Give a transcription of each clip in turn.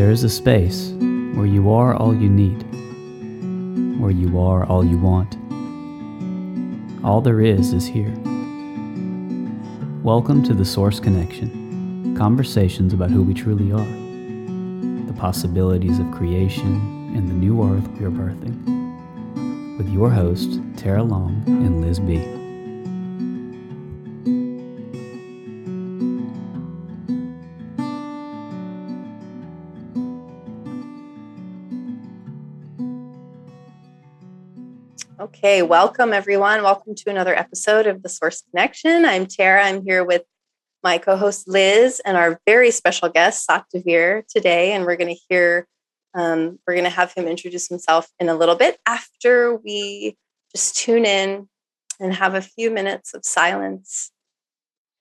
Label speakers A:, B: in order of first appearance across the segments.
A: There is a space where you are all you need, where you are all you want. All there is is here. Welcome to the Source Connection conversations about who we truly are, the possibilities of creation, and the new earth we are birthing. With your hosts, Tarah Long and Liz B.
B: Okay, welcome everyone. Welcome to another episode of The Source Connection. I'm Tarah. I'm here with my co host Liz and our very special guest, Sat Devbir, today. And we're going to hear, um, we're going to have him introduce himself in a little bit after we just tune in and have a few minutes of silence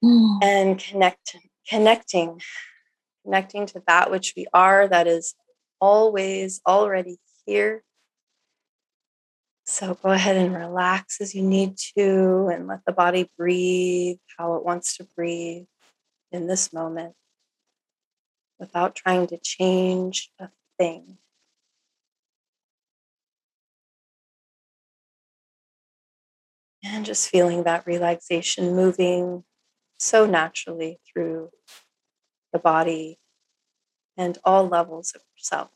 B: mm. and connect, connecting, connecting to that which we are, that is always already here so go ahead and relax as you need to and let the body breathe how it wants to breathe in this moment without trying to change a thing. And just feeling that relaxation moving so naturally through the body and all levels of yourself,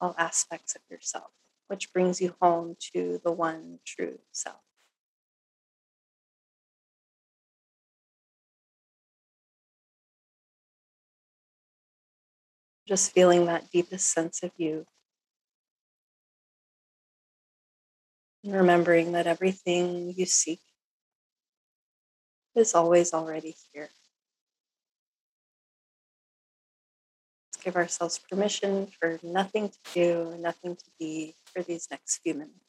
B: all aspects of yourself which brings you home to the one true self. Just feeling that deepest sense of you. And remembering that everything you seek is always already here. Let's give ourselves permission for nothing to do, nothing to be for these next few minutes.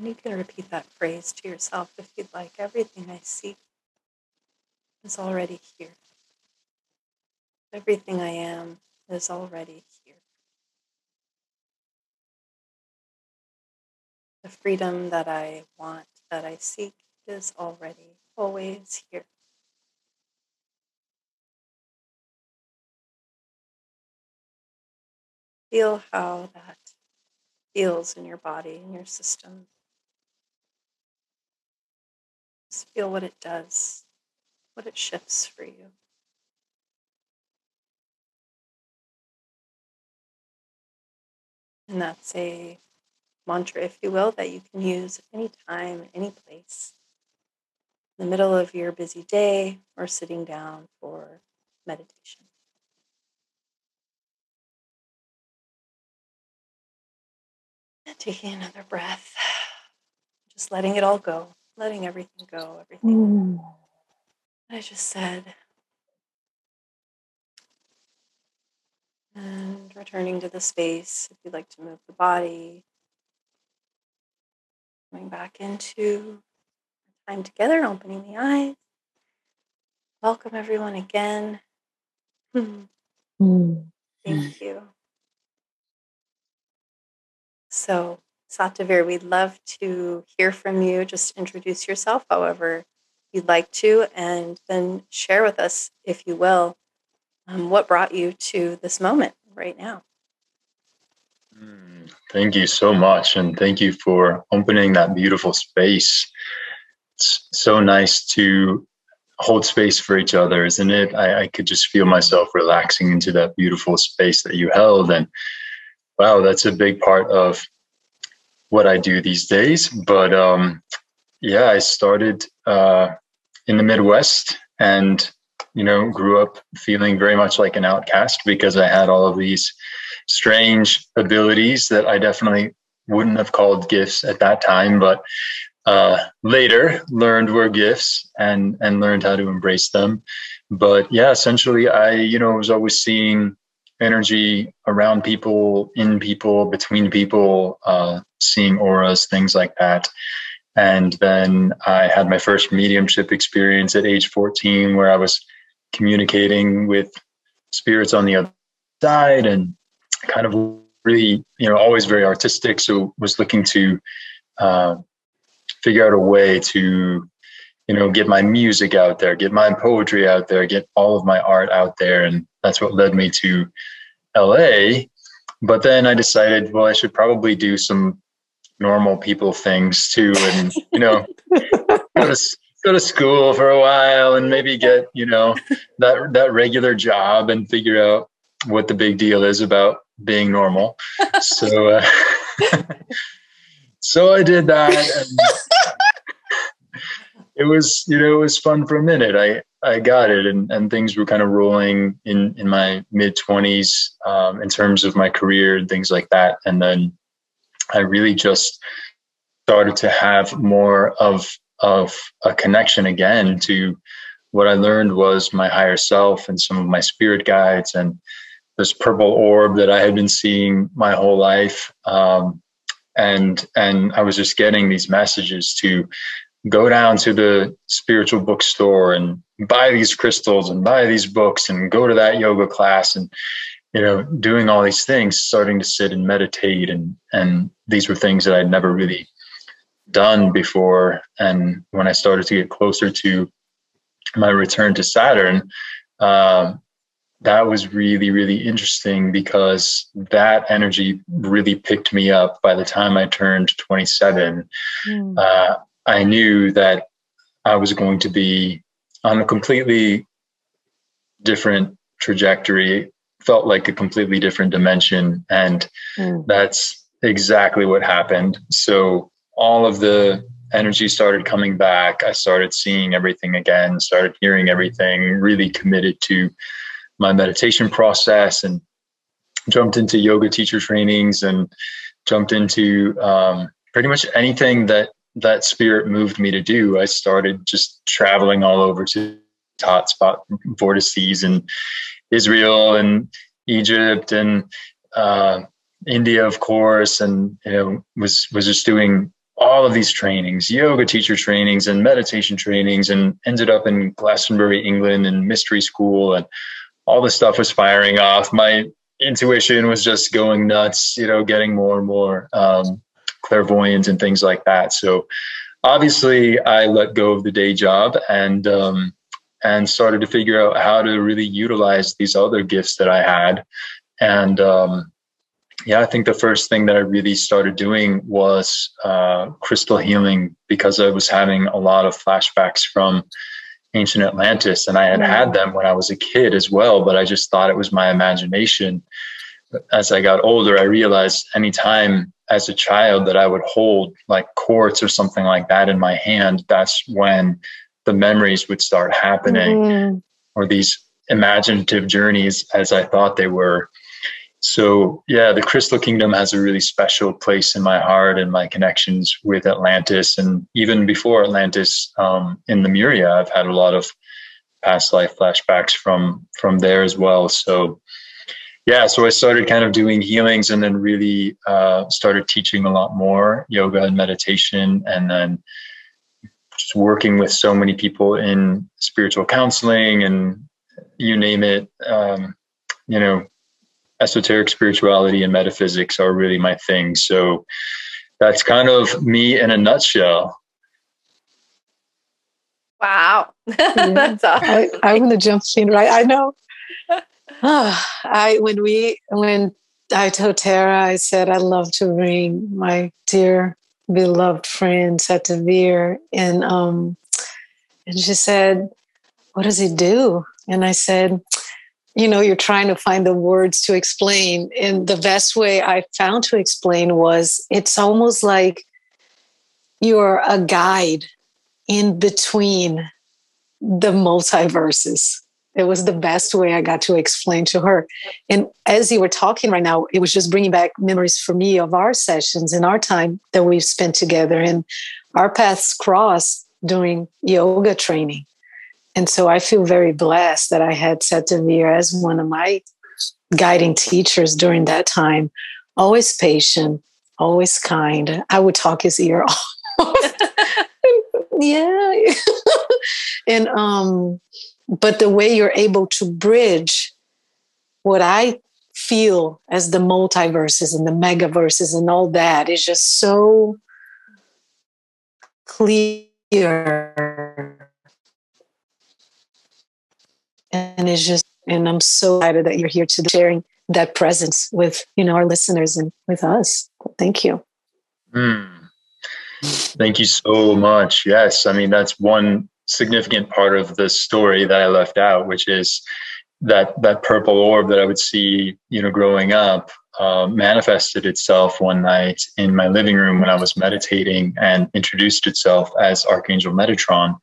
B: And you can repeat that phrase to yourself if you'd like. Everything I seek is already here. Everything I am is already here. The freedom that I want, that I seek, is already always here. Feel how that feels in your body, in your system. Just feel what it does, what it shifts for you. And that's a mantra, if you will, that you can use any time, any place, in the middle of your busy day or sitting down for meditation. And taking another breath, just letting it all go letting everything go, everything mm. I just said. And returning to the space, if you'd like to move the body, coming back into time together, opening the eyes. Welcome everyone again. Mm. Thank you. So, Sat Devbir, we'd love to hear from you. Just introduce yourself however you'd like to, and then share with us, if you will, um, what brought you to this moment right now.
C: Hmm, thank you so much. And thank you for opening that beautiful space. It's so nice to hold space for each other, isn't it? I, I could just feel myself relaxing into that beautiful space that you held. And wow, that's a big part of what I do these days. But um, yeah, I started uh, in the Midwest and, you know, grew up feeling very much like an outcast because I had all of these strange abilities that I definitely wouldn't have called gifts at that time, but uh, later learned were gifts and and learned how to embrace them. But yeah, essentially, I you know was always seeing energy around people, in people, between people, uh, seeing auras, things like that. And then I had my first mediumship experience at age 14 where I was communicating with spirits on the other side and kind of really, you know, always very artistic. So was looking to uh, figure out a way to, you know, get my music out there, get my poetry out there, get all of my art out there. And that's what led me to LA. But then I decided, well, I should probably do some normal people things too, and you know, go to go to school for a while and maybe get you know that that regular job and figure out what the big deal is about being normal. So, uh, so I did that. And it was, you know, it was fun for a minute. I, I got it and, and things were kind of rolling in, in my mid twenties, um, in terms of my career and things like that. And then I really just started to have more of of a connection again to what I learned was my higher self and some of my spirit guides and this purple orb that I had been seeing my whole life. Um, and and I was just getting these messages to go down to the spiritual bookstore and buy these crystals and buy these books and go to that yoga class and you know, doing all these things, starting to sit and meditate, and and these were things that I'd never really done before. And when I started to get closer to my return to Saturn, uh, that was really really interesting because that energy really picked me up. By the time I turned 27, mm. uh, I knew that I was going to be on a completely different trajectory felt like a completely different dimension. And mm. that's exactly what happened. So all of the energy started coming back. I started seeing everything again, started hearing everything, really committed to my meditation process and jumped into yoga teacher trainings and jumped into um, pretty much anything that that spirit moved me to do. I started just traveling all over to hotspot vortices and Israel and Egypt and uh, India, of course, and you know was was just doing all of these trainings, yoga teacher trainings and meditation trainings, and ended up in Glastonbury, England, and mystery school, and all the stuff was firing off. My intuition was just going nuts, you know, getting more and more um, clairvoyant and things like that. So obviously, I let go of the day job and um, and started to figure out how to really utilize these other gifts that I had. And um, yeah, I think the first thing that I really started doing was uh, crystal healing because I was having a lot of flashbacks from ancient Atlantis, and I had had them when I was a kid as well, but I just thought it was my imagination. As I got older, I realized anytime as a child that I would hold like quartz or something like that in my hand, that's when the memories would start happening mm. or these imaginative journeys as I thought they were. So, yeah, the Crystal Kingdom has a really special place in my heart and my connections with Atlantis. And even before Atlantis, um, in Lemuria, I've had a lot of past life flashbacks from from there as well. So, yeah, so I started kind of doing healings and then really uh, started teaching a lot more yoga and meditation. And then just working with so many people in spiritual counseling and you name it, um, you know, esoteric spirituality and metaphysics are really my thing. So that's kind of me in a nutshell.
B: Wow. that's awesome.
D: I, I'm in the jump scene, right? I know. Oh, I when we when I told Tarah, I said I love to bring my dear beloved friend Sat Devbir, and um, and she said, "What does he do?" And I said, "You know, you're trying to find the words to explain, and the best way I found to explain was it's almost like you're a guide in between the multiverses." It was the best way I got to explain to her. And as you were talking right now, it was just bringing back memories for me of our sessions and our time that we've spent together. And our paths crossed during yoga training. And so I feel very blessed that I had Sat Devbir as one of my guiding teachers during that time. Always patient, always kind. I would talk his ear off. yeah. and um but the way you're able to bridge what I feel as the multiverses and the megaverses and all that is just so clear. And it's just and i'm so excited that you're here today sharing that presence with you know our listeners and with us. Thank you.
C: Mm. thank you so much. Yes. I mean that's one significant part of the story that I left out, which is that that purple orb that I would see, you know, growing up, uh, manifested itself one night in my living room when I was meditating and introduced itself as Archangel Metatron,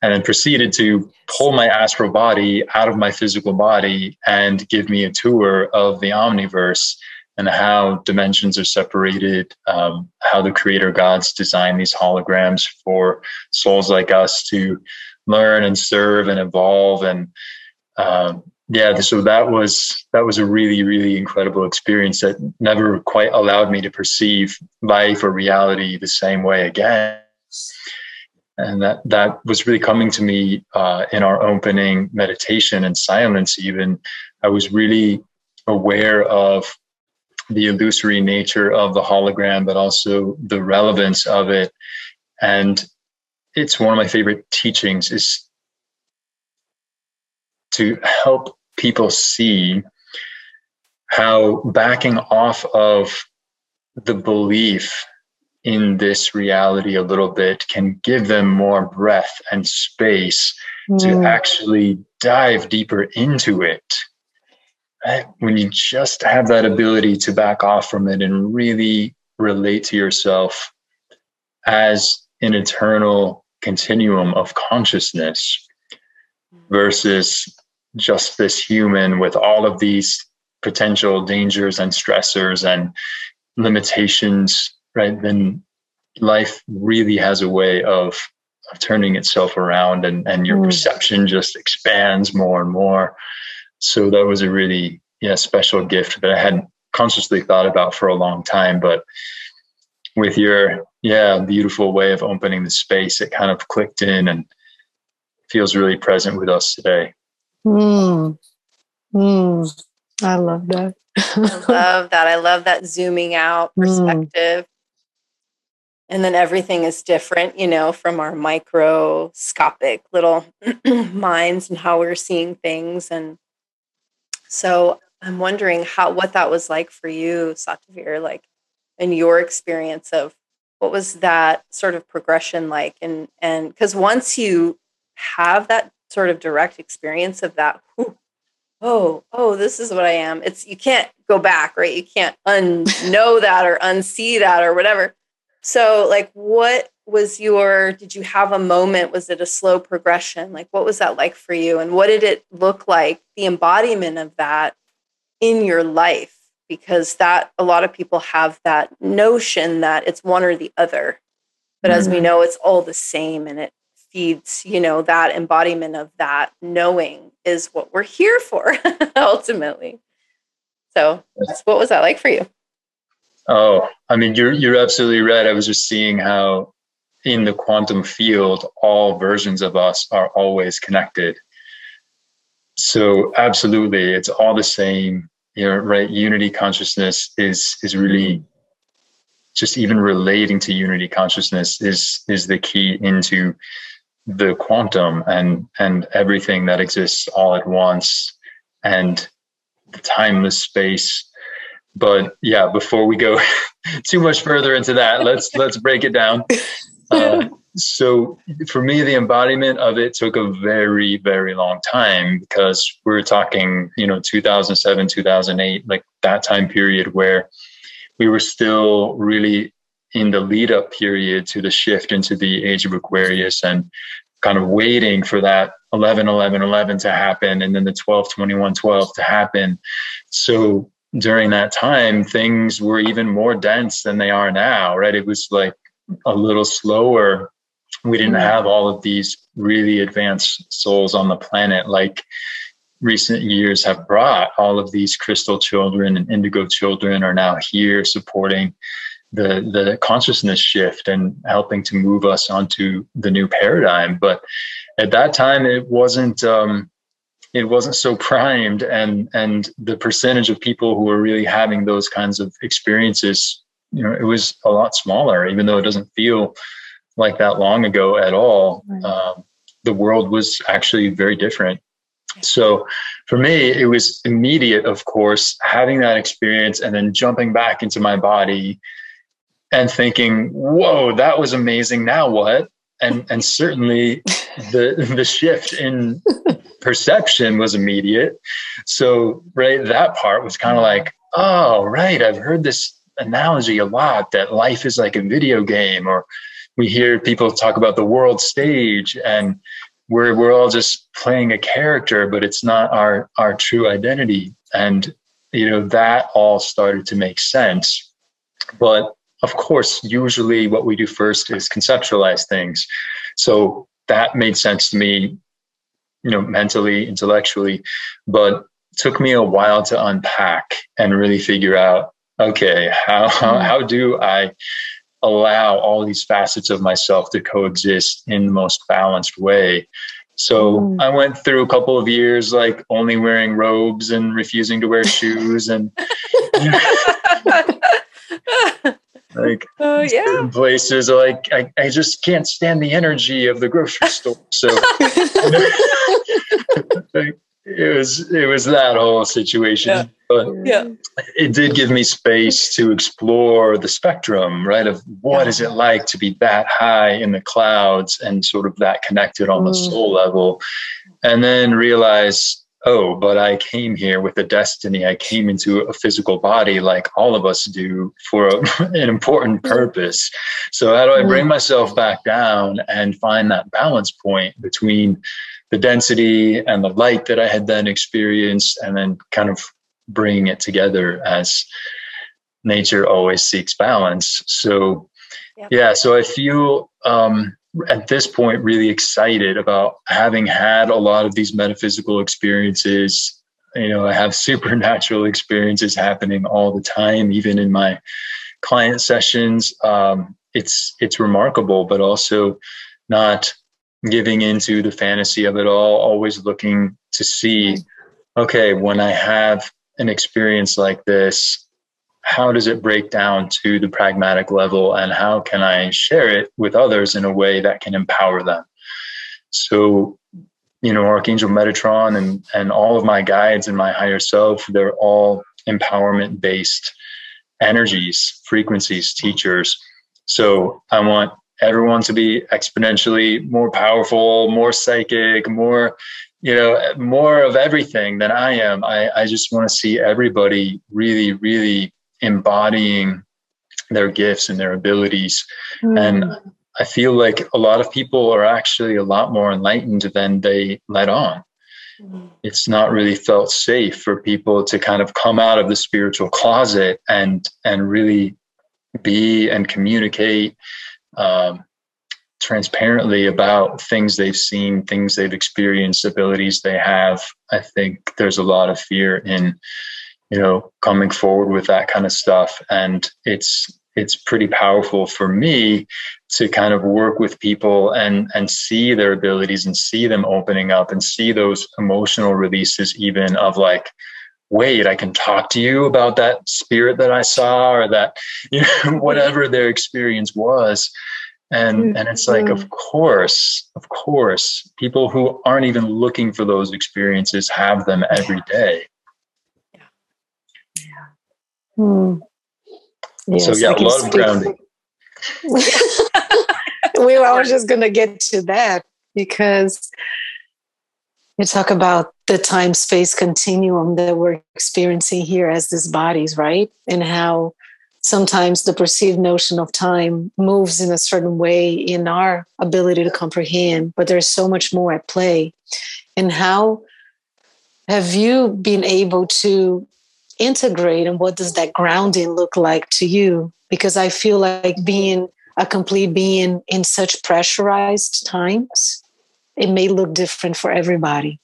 C: and then proceeded to pull my astral body out of my physical body and give me a tour of the omniverse and how dimensions are separated, um, how the creator gods design these holograms for souls like us to learn and serve and evolve. And um, yeah, so that was that was a really really incredible experience that never quite allowed me to perceive life or reality the same way again. And that that was really coming to me uh, in our opening meditation and silence. Even I was really aware of the illusory nature of the hologram, but also the relevance of it. And it's one of my favorite teachings is to help people see how backing off of the belief in this reality a little bit can give them more breath and space mm. to actually dive deeper into it when you just have that ability to back off from it and really relate to yourself as an eternal continuum of consciousness versus just this human with all of these potential dangers and stressors and limitations right then life really has a way of, of turning itself around and, and your mm. perception just expands more and more so that was a really yeah special gift that I hadn't consciously thought about for a long time. But with your yeah beautiful way of opening the space, it kind of clicked in and feels really present with us today.
D: Mm. Mm. I love that.
B: I love that. I love that zooming out hmm. perspective. Mm. And then everything is different, you know, from our microscopic little minds and how we're seeing things. And so I'm wondering how what that was like for you, Sat Devbir, like in your experience of what was that sort of progression like? And and because once you have that sort of direct experience of that oh oh this is what i am. It's you can't go back right? You can't unknow that or unsee that or whatever so like what was your did you have a moment? Was it a slow progression? Like what was that like for you? And what did it look like the embodiment of that in your life? Because that a lot of people have that notion that it's one or the other. But mm-hmm. as we mm-hmm. know it's all the same and it feeds you know that embodiment of that knowing is what we're here for ultimately. So what was that like for you
C: oh i mean you're you're absolutely right. I was just seeing how in the quantum field all versions of us are always connected. So absolutely it's all the same you know, right, unity consciousness is is really just even relating to unity consciousness is is the key into the quantum and and everything that exists all at once and the timeless space but yeah before we go too much further into that let's let's break it down uh, so for me the embodiment of it took a very very long time because we we're talking you know 2007 2008 like that time period where we were still really in the lead up period to the shift into the age of Aquarius and kind of waiting for that 11 11 11 to happen and then the 12 21 12 to happen. So during that time, things were even more dense than they are now, right? It was like a little slower. We didn't have all of these really advanced souls on the planet like recent years have brought. All of these crystal children and indigo children are now here supporting the the consciousness shift and helping to move us onto the new paradigm. But at that time, it wasn't um, it wasn't so primed, and and the percentage of people who were really having those kinds of experiences, you know, it was a lot smaller. Even though it doesn't feel like that long ago at all, right. um, the world was actually very different. So for me, it was immediate, of course, having that experience and then jumping back into my body and thinking, whoa, that was amazing. Now what? And and certainly the the shift in perception was immediate. So right, that part was kind of like, oh, right, I've heard this analogy a lot that life is like a video game, or we hear people talk about the world stage and we're we're all just playing a character, but it's not our our true identity. And you know, that all started to make sense. But of course, usually what we do first is conceptualize things. So that made sense to me, you know, mentally, intellectually, but took me a while to unpack and really figure out, okay, how, how, how do I allow all these facets of myself to coexist in the most balanced way? So mm. I went through a couple of years like only wearing robes and refusing to wear shoes and you know, like uh, yeah. places like I, I just can't stand the energy of the grocery store so like, it was it was that whole situation yeah. but yeah it did give me space to explore the spectrum right of what yeah. is it like to be that high in the clouds and sort of that connected on mm. the soul level and then realize oh, but I came here with a destiny. I came into a physical body like all of us do for a, an important purpose. So, how do I bring mm-hmm. myself back down and find that balance point between the density and the light that I had then experienced, and then kind of bringing it together as nature always seeks balance? So, yeah, so I feel um, at this point really excited about having had a lot of these metaphysical experiences. You know i have supernatural experiences happening all the time even in my client sessions. Um, it's it's remarkable but also not giving into the fantasy of it all always looking to see okay when i have an experience like this how does it break down to the pragmatic level and how can I share it with others in a way that can empower them? So, you know, Archangel Metatron and, and all of my guides and my higher self, they're all empowerment based energies, frequencies, teachers. So I want everyone to be exponentially more powerful, more psychic, more, you know, more of everything than I am. I, I just want to see everybody really, really embodying their gifts and their abilities. Mm. And I feel like a lot of people are actually a lot more enlightened than they let on. Mm. It's not really felt safe for people to kind of come out of the spiritual closet and and really be and communicate um, transparently about things they've seen, things they've experienced, abilities they have. I think there's a lot of fear in you know coming forward with that kind of stuff and it's it's pretty powerful for me to kind of work with people and and see their abilities and see them opening up and see those emotional releases even of like wait, I can talk to you about that spirit that I saw or that, you know, whatever their experience was. And, mm, and it's like, of course, of course, people who aren't even looking for those experiences have them every day.
D: Yeah. Yeah. Hmm.
C: Yes, so yeah, a lot of grounding.
D: we were just going to get to that because you talk about the time space continuum that we're experiencing here as these bodies, right? And how sometimes the perceived notion of time moves in a certain way in our ability to comprehend, but there's so much more at play. And how have you been able to integrate and what does that grounding look like to you? Because I feel like being a complete being in such pressurized times it may look different for everybody.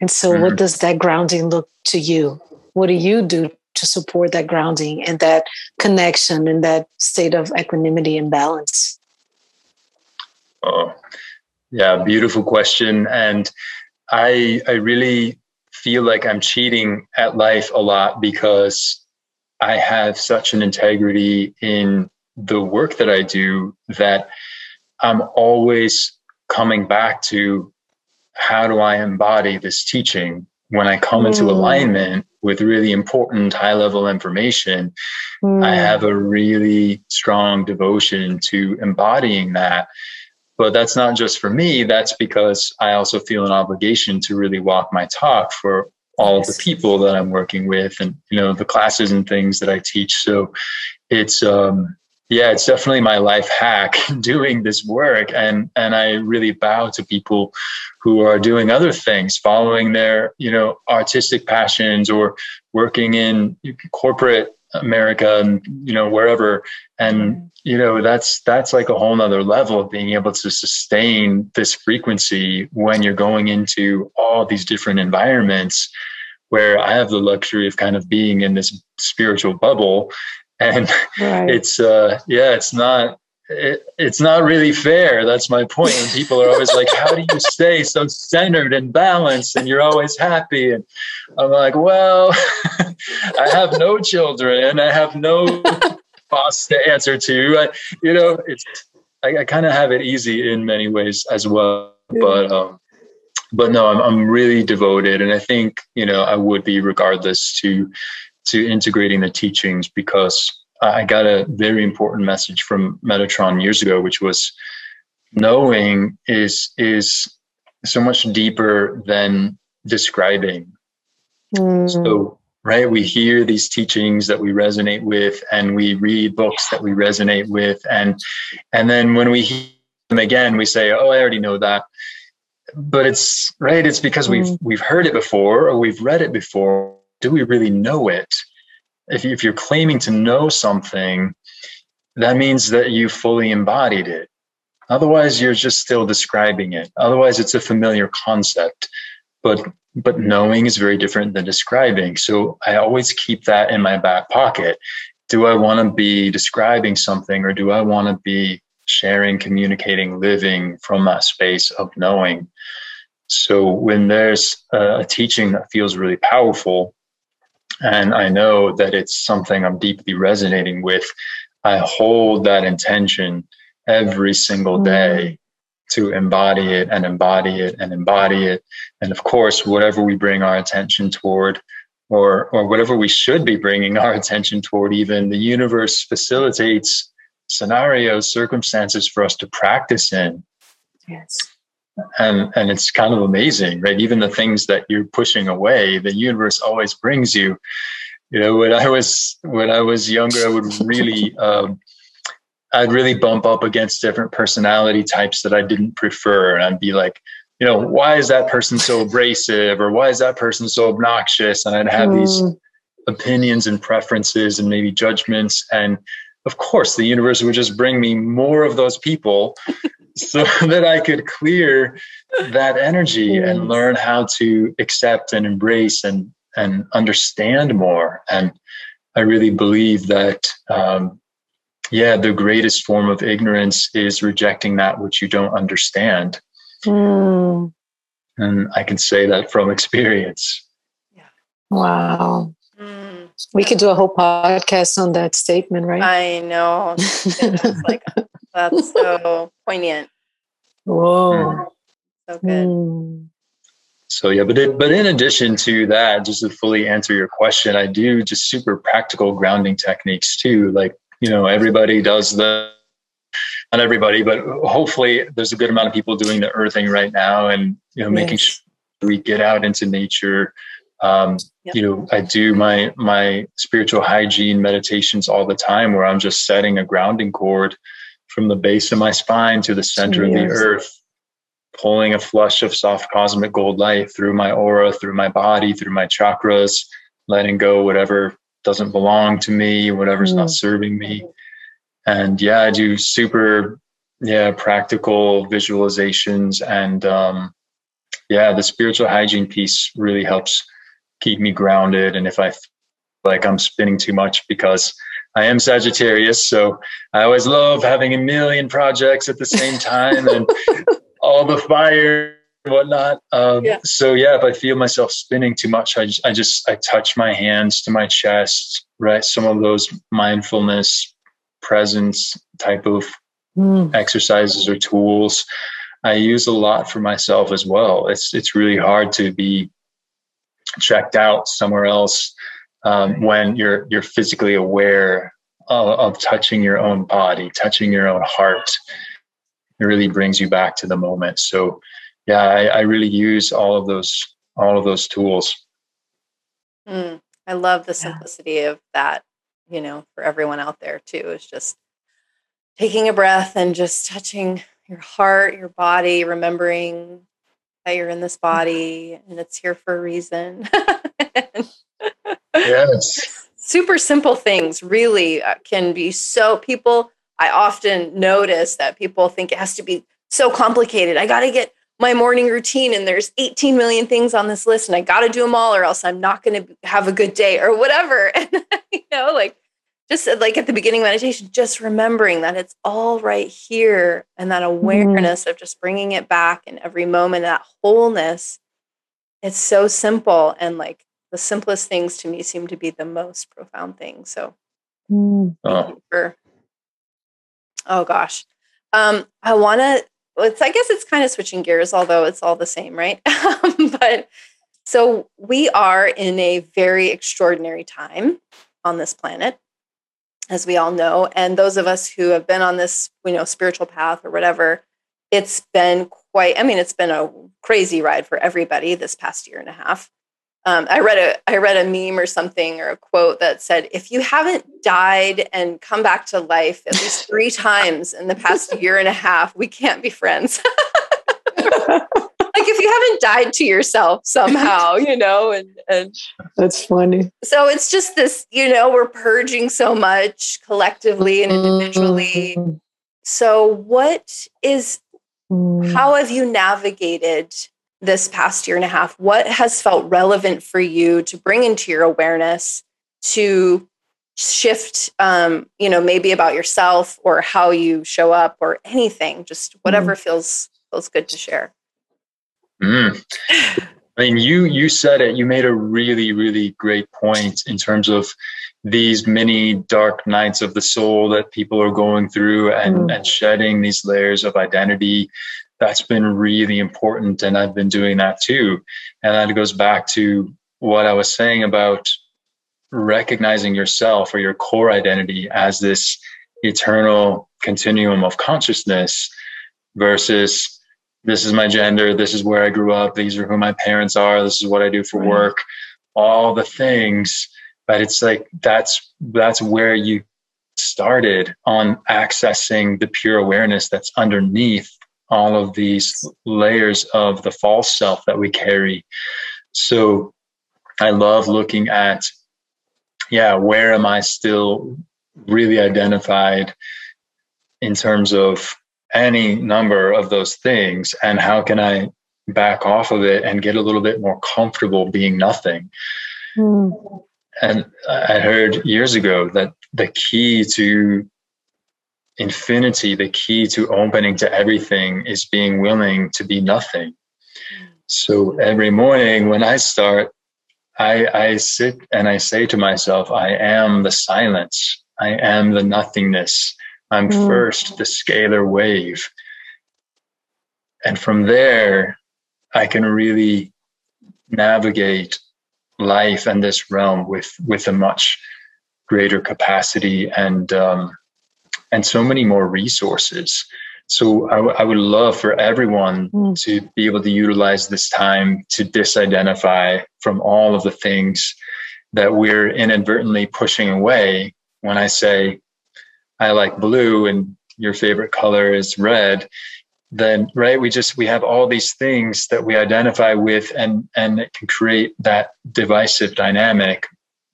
D: And so, mm-hmm. what does that grounding look to you? What do you do to support that grounding and that connection and that state of equanimity and balance?
C: Oh, yeah, beautiful question. And I, I really feel like I'm cheating at life a lot because I have such an integrity in the work that I do that I'm always coming back to how do I embody this teaching when I come mm. into alignment with really important high level information. Mm. I have a really strong devotion to embodying that. But that's not just for me, that's because I also feel an obligation to really walk my talk for all yes. the people that I'm working with and you know the classes and things that I teach. So it's um yeah it's definitely my life hack doing this work and and i really bow to people who are doing other things following their you know artistic passions or working in corporate america and you know wherever. And you know that's that's like a whole nother level of being able to sustain this frequency when you're going into all these different environments where i have the luxury of kind of being in this spiritual bubble. And right. it's uh yeah it's not it, it's not really fair. That's my point. and people are always like how do you stay so centered and balanced and you're always happy? And i'm like well i have no children. I have no boss to answer to. I, you know it's i, I kind of have it easy in many ways as well but um but no I'm, I'm really devoted. And i think you know i would be regardless to to integrating the teachings because I got a very important message from Metatron years ago, which was knowing is is so much deeper than describing. Mm. So right, we hear these teachings that we resonate with, and we read books that we resonate with, and and then when we hear them again, we say, "Oh, I already know that." But it's right. It's because mm. we've we've heard it before or we've read it before do we really know it? If, if you're claiming to know something, that means that you fully embodied it. Otherwise, you're just still describing it. Otherwise, it's a familiar concept. But but knowing is very different than describing. So I always keep that in my back pocket. Do I want to be describing something or do I want to be sharing, communicating, living from that space of knowing? So when there's a, teaching that feels really powerful, and I know that it's something I'm deeply resonating with, I hold that intention every single mm. day to embody it and embody it and embody it. And of course, whatever we bring our attention toward, or, or whatever we should be bringing our attention toward, even the universe facilitates scenarios, circumstances for us to practice in.
D: Yes
C: and and it's kind of amazing right? Even the things that you're pushing away the universe always brings you. You know when i was when i was younger i would really um, i'd really bump up against different personality types that i didn't prefer. And i'd be like you know why is that person so abrasive? Or why is that person so obnoxious? And i'd have mm. these opinions and preferences and maybe judgments. And of course the universe would just bring me more of those people so that I could clear that energy yes. and learn how to accept and embrace and and understand more. And I really believe that, um, yeah, the greatest form of ignorance is rejecting that which you don't understand. Mm. And I can say that from experience.
D: Yeah, Wow. Mm. We could do a whole podcast on that statement, right?
B: I know. that's like that's so poignant.
D: Whoa.
B: So good. Mm.
C: So yeah, but it, but in addition to that, just to fully answer your question, I do just super practical grounding techniques too. Like you know, everybody does the not everybody, but hopefully there's a good amount of people doing the earthing right now, and you know, yes. making sure we get out into nature. Um, yep. You know, I do my my spiritual hygiene meditations all the time, where I'm just setting a grounding cord from the base of my spine to the center yes. of the earth pulling a flush of soft cosmic gold light through my aura, through my body, through my chakras, letting go whatever doesn't belong to me, whatever's mm. not serving me. And yeah, I do super, yeah, practical visualizations. And um, yeah, the spiritual hygiene piece really helps keep me grounded. And if I feel like I'm spinning too much because I am Sagittarius, so I always love having a million projects at the same time and all the fire and whatnot. Um, yeah. So yeah, if I feel myself spinning too much, I just, I just I touch my hands to my chest, right? Some of those mindfulness presence type of mm. exercises or tools I use a lot for myself as well. It's it's really hard to be checked out somewhere else um, when you're you're physically aware of, of touching your own body, touching your own heart, it really brings you back to the moment. So yeah, I, I really use all of those all of those tools.
B: Mm, I love the simplicity yeah. of that, you know, for everyone out there too. is just taking a breath and just touching your heart, your body, remembering that you're in this body and it's here for a reason.
C: yes.
B: Super simple things really uh, can be so people I often notice that people think it has to be so complicated. I got to get my morning routine and there's 18 million things on this list and I got to do them all or else I'm not going to have a good day or whatever. And, you know, like just like at the beginning meditation, just remembering that it's all right here and that mm-hmm. awareness mm. of just bringing it back in every moment, that wholeness. It's so simple. And like the simplest things to me seem to be the most profound things. So mm. thank you for Oh gosh. Um, I want to. It's. I guess it's kind of switching gears, although it's all the same, right? but so we are in a very extraordinary time on this planet, as we all know, and those of us who have been on this, you know, spiritual path or whatever, it's been quite. I mean, it's been a crazy ride for everybody this past year and a half. Um, I read a I read a meme or something or a quote that said, "If you haven't died and come back to life at least three times in the past year and a half, we can't be friends." like if you haven't died to yourself somehow, you know, and and
D: that's funny.
B: So it's just this, you know, we're purging so much collectively and individually. Mm-hmm. So what is mm. how have you navigated this past year and a half, what has felt relevant for you to bring into your awareness to shift, um, you know, maybe about yourself or how you show up or anything, just whatever mm. feels feels good to share.
C: Mm. I mean, you you said it. You made a really really great point in terms of these many dark nights of the soul that people are going through and, mm. and shedding these layers of identity that's been really important and i've been doing that too. And that goes back to what i was saying about recognizing yourself or your core identity as this eternal continuum of consciousness versus this is my gender this is where i grew up these are who my parents are this is what i do for work. All the things but it's like that's that's where you started on accessing the pure awareness that's underneath all of these layers of the false self that we carry. So I love looking at, yeah, where am I still really identified in terms of any number of those things and how can I back off of it and get a little bit more comfortable being nothing. Mm. And I heard years ago that the key to infinity, the key to opening to everything is being willing to be nothing. So every morning when I start, I, I sit and I say to myself, I am the silence. I am the nothingness. I'm mm. first the scalar wave. And from there, I can really navigate life and this realm with, with a much greater capacity and, um, and so many more resources. So I, w- I would love for everyone mm. to be able to utilize this time to disidentify from all of the things that we're inadvertently pushing away. When I say I like blue and your favorite color is red, then right we just we have all these things that we identify with and and it can create that divisive dynamic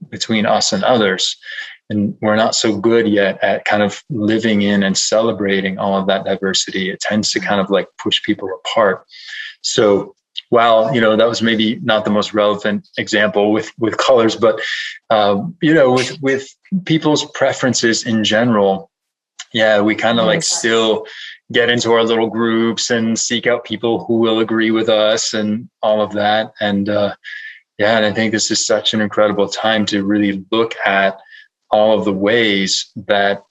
C: between us and others and we're not so good yet at kind of living in and celebrating all of that diversity. It tends to kind of like push people apart. So while you know that was maybe not the most relevant example with with colors but um, you know with with people's preferences in general yeah we kind of like still get into our little groups and seek out people who will agree with us and all of that. And uh, yeah and i think this is such an incredible time to really look at all of the ways that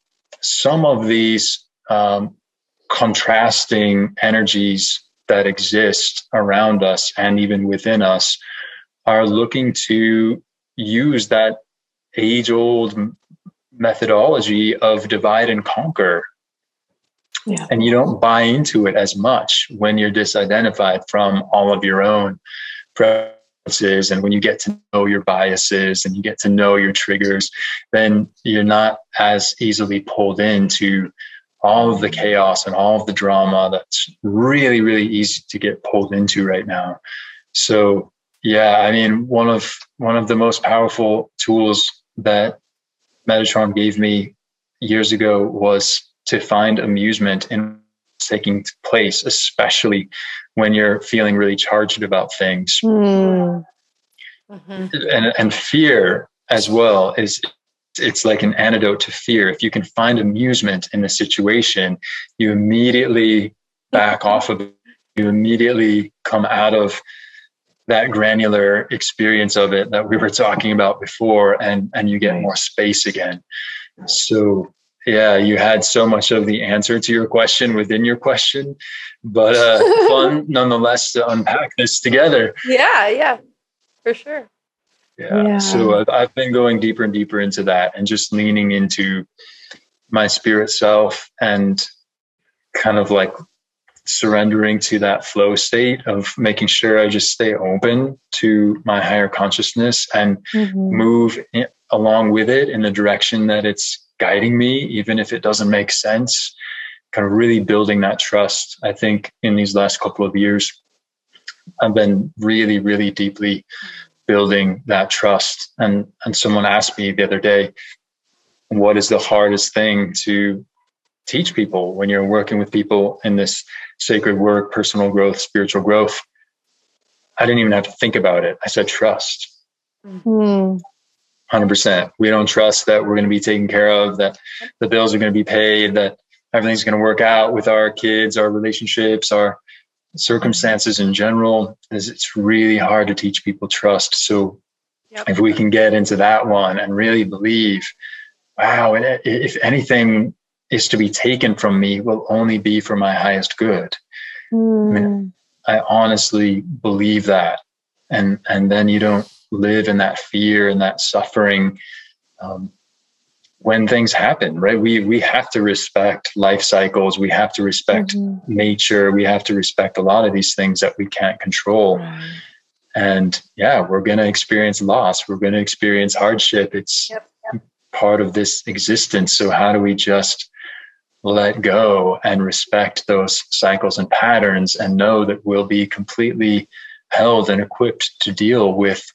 C: some of these um, contrasting energies that exist around us and even within us are looking to use that age old methodology of divide and conquer. Yeah. And you don't buy into it as much when you're disidentified from all of your own and when you get to know your biases and you get to know your triggers then you're not as easily pulled into all of the chaos and all of the drama that's really really easy to get pulled into right now. So yeah i mean one of one of the most powerful tools that metatron gave me years ago was to find amusement in taking place, especially when you're feeling really charged about things. Mm. Mm-hmm. And, and fear as well is it's like an antidote to fear. If you can find amusement in the situation, you immediately back off of it. You immediately come out of that granular experience of it that we were talking about before and and you get more space again. So yeah, you had so much of the answer to your question within your question, but uh, fun nonetheless to unpack this together.
B: Yeah, yeah, for sure.
C: Yeah. yeah. So I've, I've been going deeper and deeper into that and just leaning into my spirit self and kind of like surrendering to that flow state of making sure I just stay open to my higher consciousness and mm-hmm. move in, along with it in the direction that it's guiding me, even if it doesn't make sense. Kind of really building that trust. I think in these last couple of years, I've been really, really deeply building that trust. And and someone asked me the other day, what is the hardest thing to teach people when you're working with people in this sacred work, personal growth, spiritual growth? I didn't even have to think about it. I said trust. Mm-hmm. 100%. We don't trust that we're going to be taken care of, that the bills are going to be paid, that everything's going to work out with our kids, our relationships, our circumstances in general. Is It's really hard to teach people trust. So yep. if we can get into that one and really believe, wow, if anything is to be taken from me, will only be for my highest good. Mm. I, mean. I honestly believe that. And, and then you don't live in that fear and that suffering um, when things happen right? We we have to respect life cycles. We have to respect mm-hmm. nature. We have to respect a lot of these things that we can't control. Right. and yeah we're going to experience loss. We're going to experience hardship. It's yep, yep. part of this existence. So how do we just let go and respect those cycles and patterns and know that we'll be completely held and equipped to deal with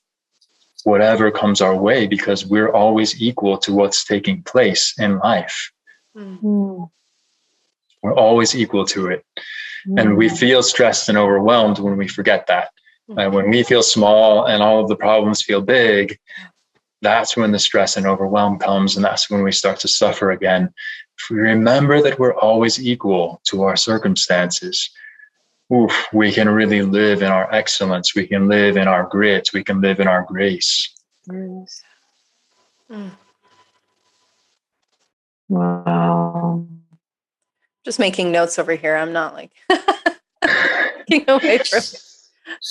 C: whatever comes our way because we're always equal to what's taking place in life. Mm-hmm. We're always equal to it. Mm-hmm. And we feel stressed and overwhelmed when we forget that. Mm-hmm. And when we feel small and all of the problems feel big, that's when the stress and overwhelm comes. And that's when we start to suffer again. If we remember that we're always equal to our circumstances, oof, we can really live in our excellence. We can live in our grit. We can live in our grace.
D: Yes. Mm. Wow.
B: Just making notes over here. I'm not like taking away from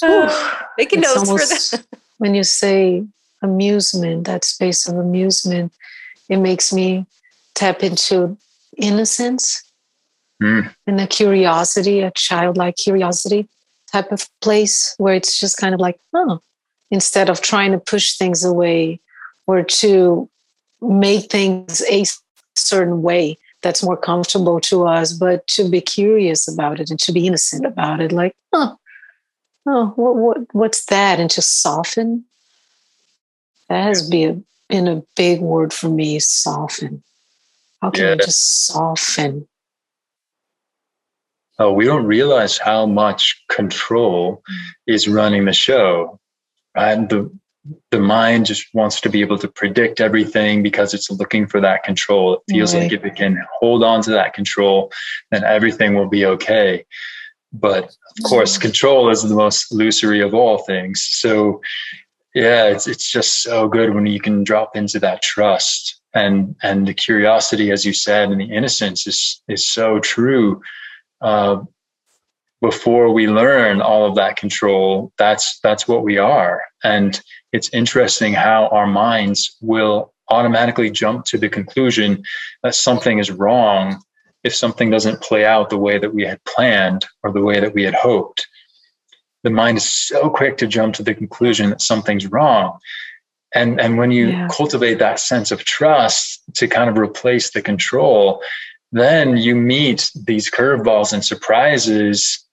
B: uh, making
D: it's
B: notes almost, for them.
D: when you say amusement, that space of amusement, it makes me tap into innocence mm. and a curiosity, a childlike curiosity type of place where it's just kind of like, oh, instead of trying to push things away or to make things a certain way that's more comfortable to us, but to be curious about it and to be innocent about it, like, oh, oh, what, what, what's that? And to soften. That has been a, been a big word for me, soften. How can yeah. I just soften?
C: Oh, we don't realize how much control mm. is running the show. And the the mind just wants to be able to predict everything because it's looking for that control. It feels right. like if it can hold on to that control, then everything will be okay. But of course, mm. control is the most illusory of all things. So yeah, it's it's just so good when you can drop into that trust and and the curiosity, as you said, and the innocence is is so true. Uh, before we learn all of that control, that's that's what we are. And it's interesting how our minds will automatically jump to the conclusion that something is wrong if something doesn't play out the way that we had planned or the way that we had hoped. The mind is so quick to jump to the conclusion that something's wrong. And, and when you yeah. cultivate that sense of trust to kind of replace the control, then you meet these curveballs and surprises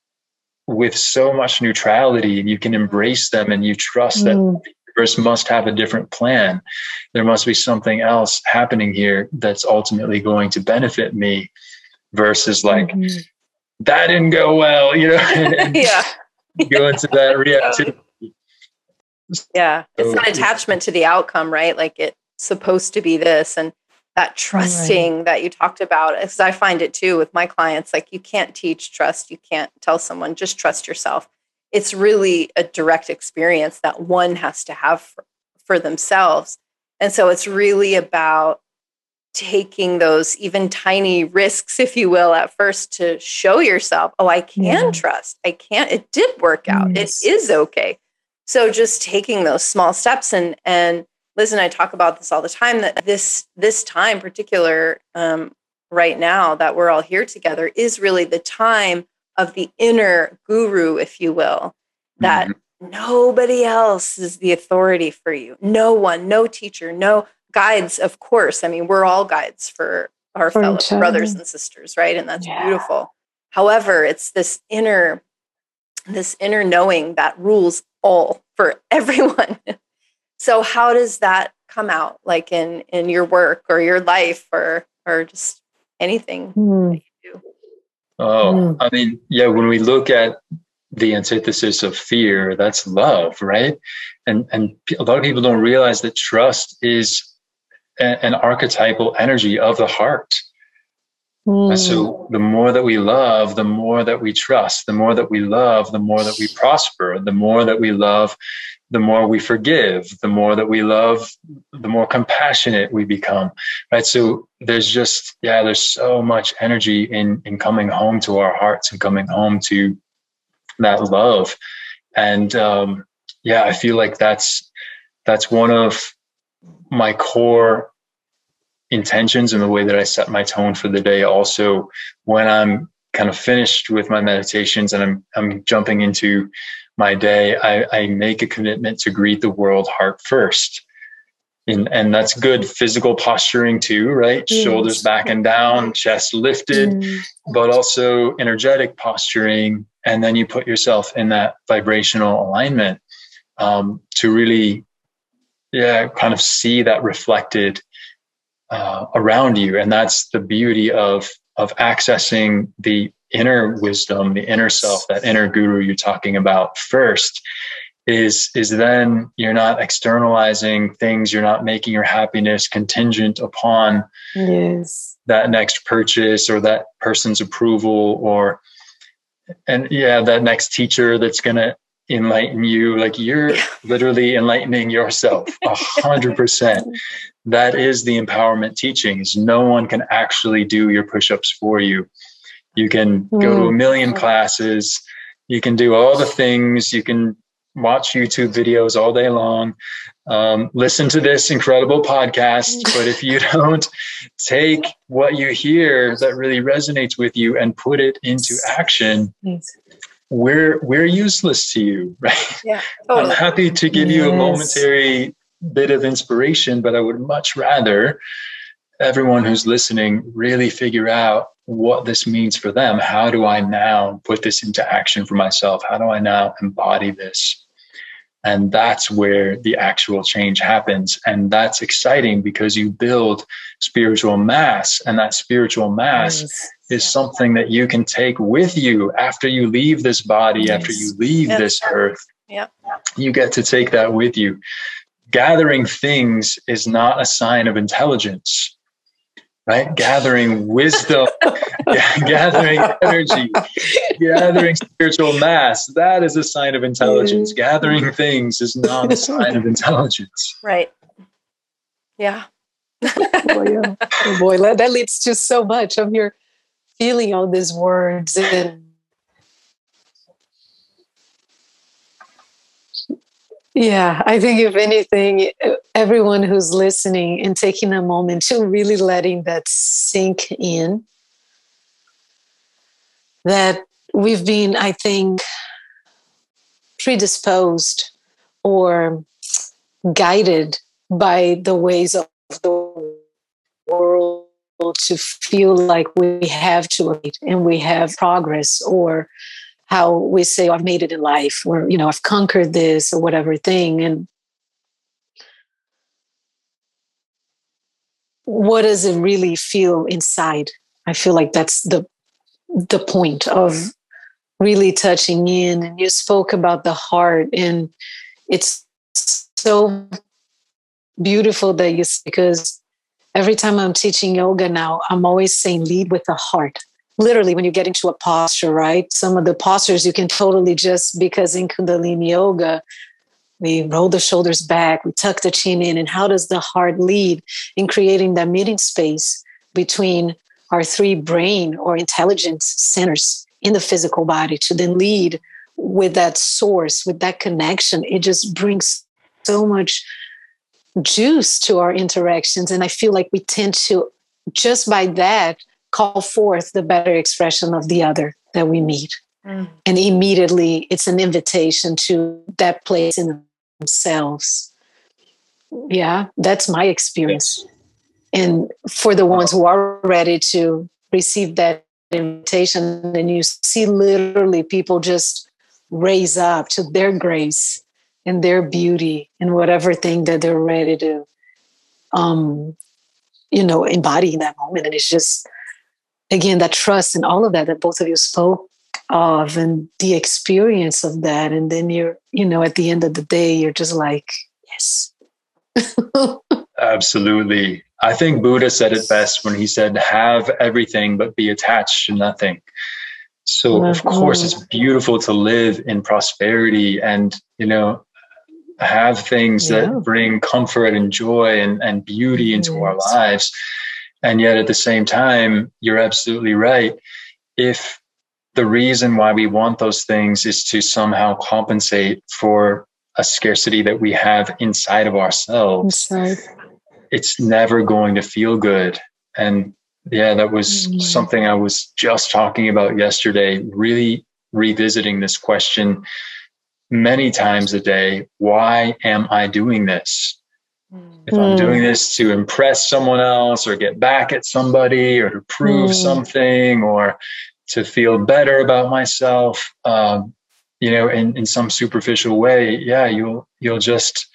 C: with so much neutrality and you can embrace them and you trust mm. that the universe must have a different plan. There must be something else happening here that's ultimately going to benefit me versus like, mm-hmm. that didn't go well, you know?
B: yeah.
C: go into that reactivity.
B: Yeah. It's an attachment to the outcome, right? Like it's supposed to be this. And that trusting right. that you talked about because i find it too with my clients like you can't teach trust you can't tell someone just trust yourself it's really a direct experience that one has to have for, for themselves and so it's really about taking those even tiny risks if you will at first to show yourself oh i can yeah. trust i can't it did work out yes. it is okay so just taking those small steps and and Liz and I talk about this all the time that this this time particular um, right now that we're all here together is really the time of the inner guru, if you will, that mm-hmm. nobody else is the authority for you. No one, no teacher, no guides, of course. I mean, we're all guides for our for fellow brothers and sisters, right? And that's yeah. beautiful. However, it's this inner this inner knowing that rules all for everyone. So how does that come out? Like in in your work or your life or or just anything mm.
C: oh mm. i mean yeah when we look at the antithesis of fear that's love right? And and a lot of people don't realize that trust is a, an archetypal energy of the heart. Mm. and so the more that we love the more that we trust. The more that we love the more that we prosper. The more that we love the more we forgive, the more that we love, the more compassionate we become. Right. So there's just, yeah, there's so much energy in in coming home to our hearts and coming home to that love. And um, yeah, I feel like that's that's one of my core intentions and the way that I set my tone for the day. Also, when I'm kind of finished with my meditations and I'm I'm jumping into my day, I, I make a commitment to greet the world heart first. And, and that's good physical posturing too, right? Yes. Shoulders back and down, chest lifted, mm. but also energetic posturing. And then you put yourself in that vibrational alignment um, to really, yeah, kind of see that reflected uh, around you. And that's the beauty of of accessing the inner wisdom, the inner self, that inner guru you're talking about first is is then you're not externalizing things you're not making your happiness contingent upon
D: yes.
C: that next purchase or that person's approval or and yeah, that next teacher that's gonna enlighten you. Like you're literally enlightening yourself a hundred percent. That is the empowerment teachings. No one can actually do your push-ups for you. You can go to a mm. million classes. You can do all the things. You can watch YouTube videos all day long, um, listen to this incredible podcast. But if you don't take what you hear that really resonates with you and put it into action, we're we're useless to you, right?
B: Yeah, totally.
C: I'm happy to give yes. you a momentary bit of inspiration, but I would much rather everyone who's listening really figure out what this means for them. How do I now put this into action for myself? How do I now embody this? And that's where the actual change happens. And that's exciting because you build spiritual mass, and that spiritual mass yes. is something that you can take with you after you leave this body, yes. after you leave yes. this earth.
B: Yep.
C: You get to take that with you. Gathering things is not a sign of intelligence right? Gathering wisdom, gathering energy, gathering spiritual mass. That is a sign of intelligence. Mm. Gathering things is not a sign of intelligence.
B: Right. Yeah.
D: boy, yeah. Oh boy, that leads to so much of your feeling all these words and Yeah, I think if anything, everyone who's listening and taking a moment to really letting that sink in, that we've been, I think, predisposed or guided by the ways of the world to feel like we have to and we have progress or how we say, oh, I've made it in life, or, you know, I've conquered this or whatever thing. And what does it really feel inside? I feel like that's the the point of really touching in. And you spoke about the heart, and it's so beautiful that you because every time I'm teaching yoga now, I'm always saying lead with the heart literally when you get into a posture, right? Some of the postures you can totally just because in Kundalini yoga, we roll the shoulders back, we tuck the chin in, and how does the heart lead in creating that meeting space between our three brain or intelligence centers in the physical body to then lead with that source, with that connection? It just brings so much juice to our interactions. And I feel like we tend to, just by that, call forth the better expression of the other that we meet. Mm. And immediately it's an invitation to that place in themselves. Yeah, that's my experience. And for the ones who are ready to receive that invitation, and you see literally people just raise up to their grace and their beauty and whatever thing that they're ready to um you know embody in that moment and it's just again that trust and all of that that both of you spoke of and the experience of that and then you're you know at the end of the day you're just like yes
C: absolutely i think buddha said it best when he said have everything but be attached to nothing so mm-hmm. of course it's beautiful to live in prosperity and you know have things yeah. that bring comfort and joy and, and beauty into yes. our lives and yet at the same time, you're absolutely right. If the reason why we want those things is to somehow compensate for a scarcity that we have inside of ourselves, inside. it's never going to feel good. And yeah, that was mm. something I was just talking about yesterday, really revisiting this question many times a day. Why am I doing this? If I'm doing hmm. this to impress someone else or get back at somebody or to prove mm. something or to feel better about myself, um, you know, in, in some superficial way, yeah, you'll you'll just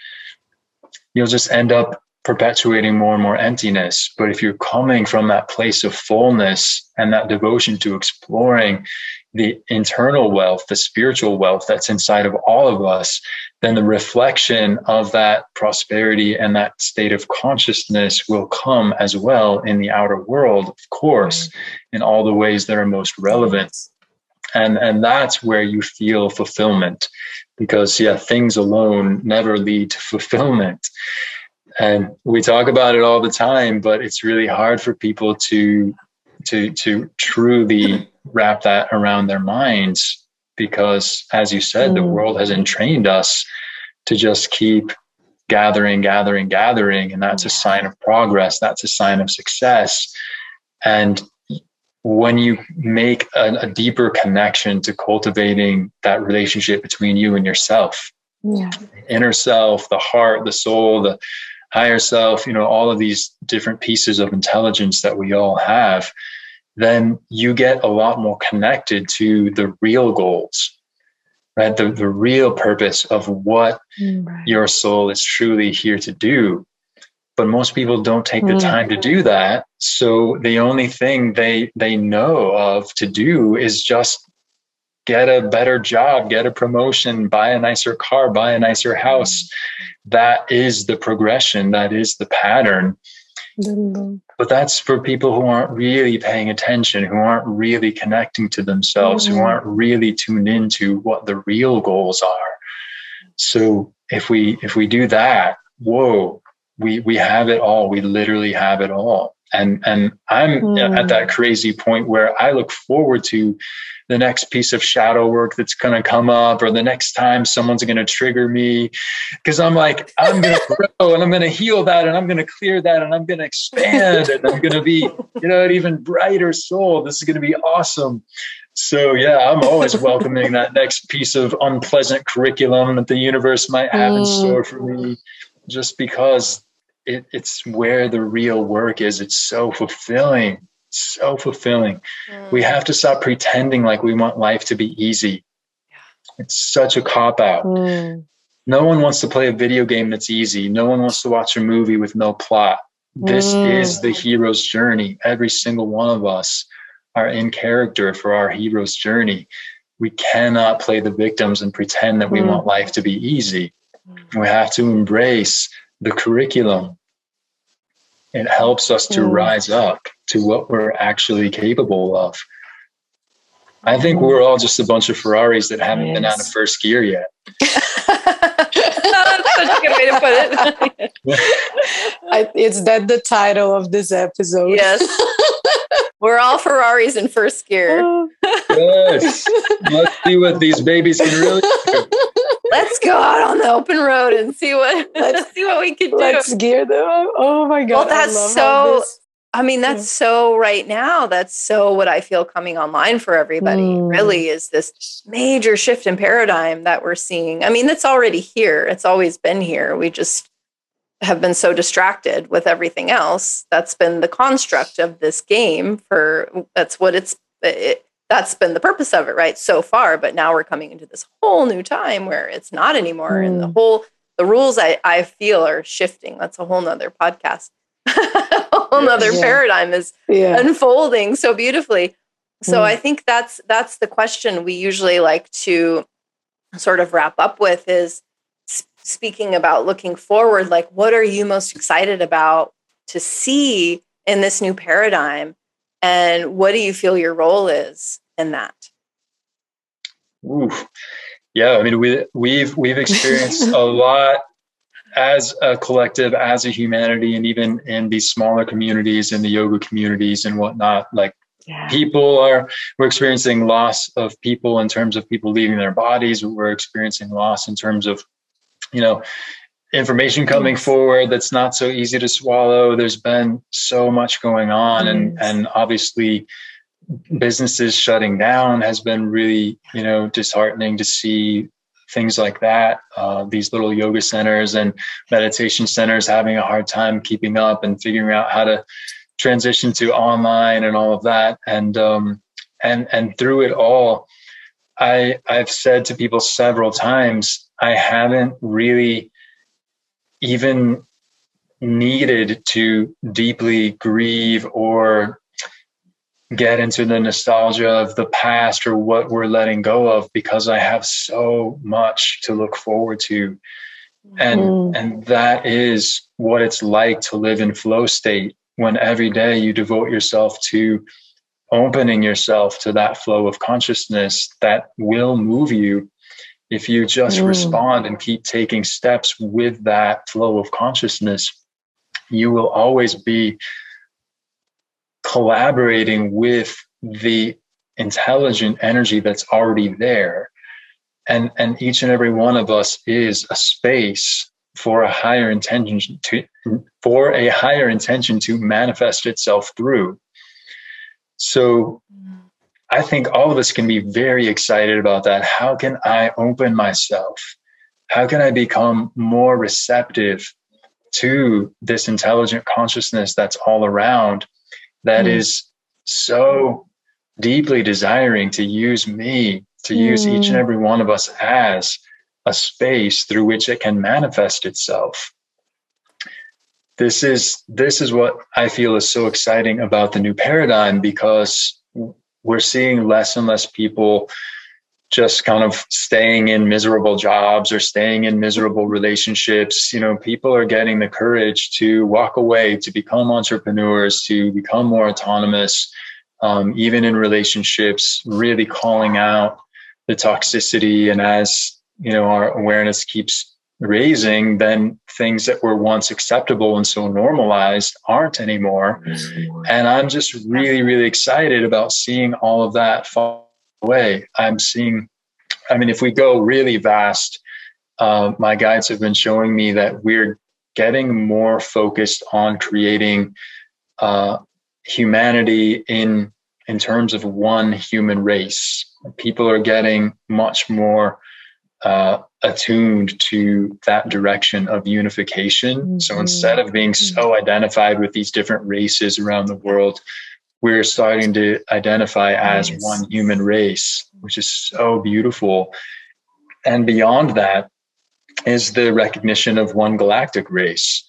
C: you'll just end up perpetuating more and more emptiness. But if you're coming from that place of fullness and that devotion to exploring the internal wealth, the spiritual wealth that's inside of all of us, then the reflection of that prosperity and that state of consciousness will come as well in the outer world, of course, mm-hmm. in all the ways that are most relevant. and and that's where you feel fulfillment because yeah things alone never lead to fulfillment. And we talk about it all the time but it's really hard for people to to to truly wrap that around their minds because as you said mm. the world has entrained us to just keep gathering gathering gathering and that's a sign of progress that's a sign of success and when you make a, a, deeper connection to cultivating that relationship between you and yourself yeah. inner self the heart the soul the higher self you know all of these different pieces of intelligence that we all have then you get a lot more connected to the real goals right? The, the real purpose of what mm, right. your soul is truly here to do. But most people don't take the time to do that. So the only thing they they know of to do is just get a better job get a promotion buy a nicer car buy a nicer house. That is the progression. That is the pattern but that's for people who aren't really paying attention who aren't really connecting to themselves mm-hmm. who aren't really tuned into what the real goals are so if we if we do that whoa we we have it all we literally have it all and and i'm mm. at that crazy point where i look forward to the next piece of shadow work that's going to come up or the next time someone's going to trigger me because i'm like i'm going to grow and i'm going to heal that and i'm going to clear that and i'm going to expand and i'm going to be you know an even brighter soul this is going to be awesome so yeah i'm always welcoming that next piece of unpleasant curriculum that the universe might have mm. in store for me just because it, it's where the real work is. It's so fulfilling, so fulfilling. Mm. We have to stop pretending like we want life to be easy. Yeah. It's such a cop out. Mm. No one wants to play a video game that's easy. No one wants to watch a movie with no plot. This mm. is the hero's journey. Every single one of us are in character for our hero's journey. We cannot play the victims and pretend that we mm. want life to be easy. Mm. We have to embrace the curriculum it helps us to mm. rise up to what we're actually capable of. I think we're all just a bunch of Ferraris that haven't yes. been out of first gear yet.
B: That's such a good way to put it.
D: I, it's that the title of this episode.
B: Yes. We're all Ferraris in first gear.
C: yes. Let's see what these babies can really do.
B: Let's go out on the open road and see what let's see what we can do.
D: Let's gear them up. Oh my god.
B: Well, that's so I mean, that's so right now. That's so what I feel coming online for everybody. Mm. Really, is this major shift in paradigm that we're seeing. I mean, that's already here. It's always been here. We just have been so distracted with everything else. That's been the construct of this game for that's what it's it, that's been the purpose of it, right? So far, but now we're coming into this whole new time where it's not anymore. Mm. And the mm. whole the rules I, I feel are shifting. That's a whole nother podcast. a whole nother yeah. paradigm is yeah. unfolding so beautifully. So mm. I think that's that's the question we usually like to sort of wrap up with is speaking about looking forward, like what are you most excited about to see in this new paradigm? And what do you feel your role is in that?
C: Ooh. Yeah, I mean we we've we've experienced a lot as a collective, as a humanity, and even in these smaller communities, in the yoga communities and whatnot, like yeah. people are we're experiencing loss of people in terms of people leaving their bodies we're experiencing loss in terms of you know information coming yes. forward that's not so easy to swallow there's been so much going on yes. and and obviously businesses shutting down has been really you know disheartening to see things like that uh, these little yoga centers and meditation centers having a hard time keeping up and figuring out how to transition to online and all of that. And um, and and through it all i i've said to people several times I haven't really even needed to deeply grieve or get into the nostalgia of the past or what we're letting go of because I have so much to look forward to. And mm. and that is what it's like to live in flow state when every day you devote yourself to opening yourself to that flow of consciousness that will move you if you just mm. respond and keep taking steps with that flow of consciousness you will always be collaborating with the intelligent energy that's already there and and each and every one of us is a space for a higher intention to for a higher intention to manifest itself through so I think all of us can be very excited about that. How can I open myself? How can I become more receptive to this intelligent consciousness that's all around that mm. is so deeply desiring to use me, to mm. use each and mm. every one of us as a space through which it can manifest itself? This is this is what I feel is so exciting about the new paradigm because we're seeing less and less people just kind of staying in miserable jobs or staying in miserable relationships. You know, people are getting the courage to walk away, to become entrepreneurs, to become more autonomous, um, even in relationships, really calling out the toxicity. And as, you know, our awareness keeps raising, then things that were once acceptable and so normalized aren't anymore. And I'm just really, really excited about seeing all of that fall away. I'm seeing, I mean, if we go really vast, uh, my guides have been showing me that we're getting more focused on creating uh, humanity in in terms of one human race. People are getting much more uh, attuned to that direction of unification. Mm-hmm. So instead of being so mm-hmm. identified with these different races around the world, we're starting to identify as nice. one human race, which is so beautiful. And beyond that is the recognition of one galactic race.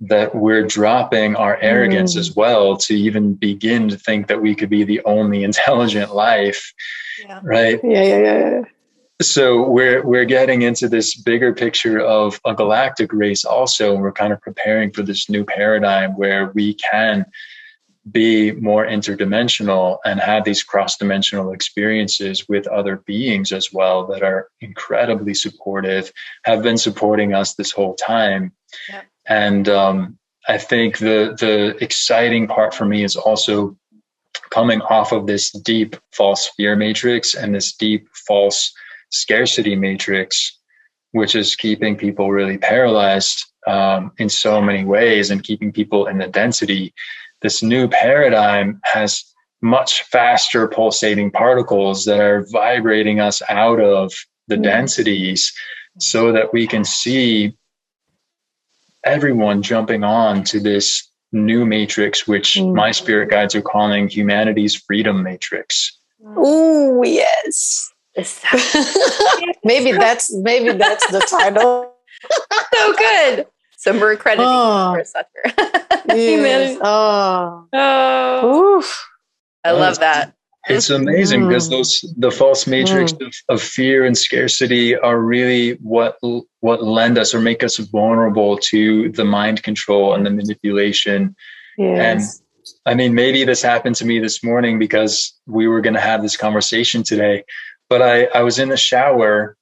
C: That we're dropping our arrogance mm. as well to even begin to think that we could be the only intelligent life. Yeah. Right.
D: Yeah, yeah, yeah, yeah
C: so we're we're getting into this bigger picture of a galactic race also and we're kind of preparing for this new paradigm where we can be more interdimensional and have these cross-dimensional experiences with other beings as well that are incredibly supportive have been supporting us this whole time yeah. and um, i think the the exciting part for me is also coming off of this deep false fear matrix and this deep false scarcity matrix, which is keeping people really paralyzed um, in so many ways and keeping people in the density. This new paradigm has much faster pulsating particles that are vibrating us out of the mm. densities so that we can see everyone jumping on to this new matrix, which mm. my spirit guides are calling humanity's freedom matrix.
D: Oh, yes. maybe that's maybe that's the title.
B: so good. So we're crediting oh, for
D: yes. Oh. oh. Oof.
B: I love that.
C: It's amazing mm. because those the false matrix mm. of, of, fear and scarcity are really what what lend us or make us vulnerable to the mind control and the manipulation. Yes. And I mean, maybe this happened to me this morning because we were going to have this conversation today but I, I was in the shower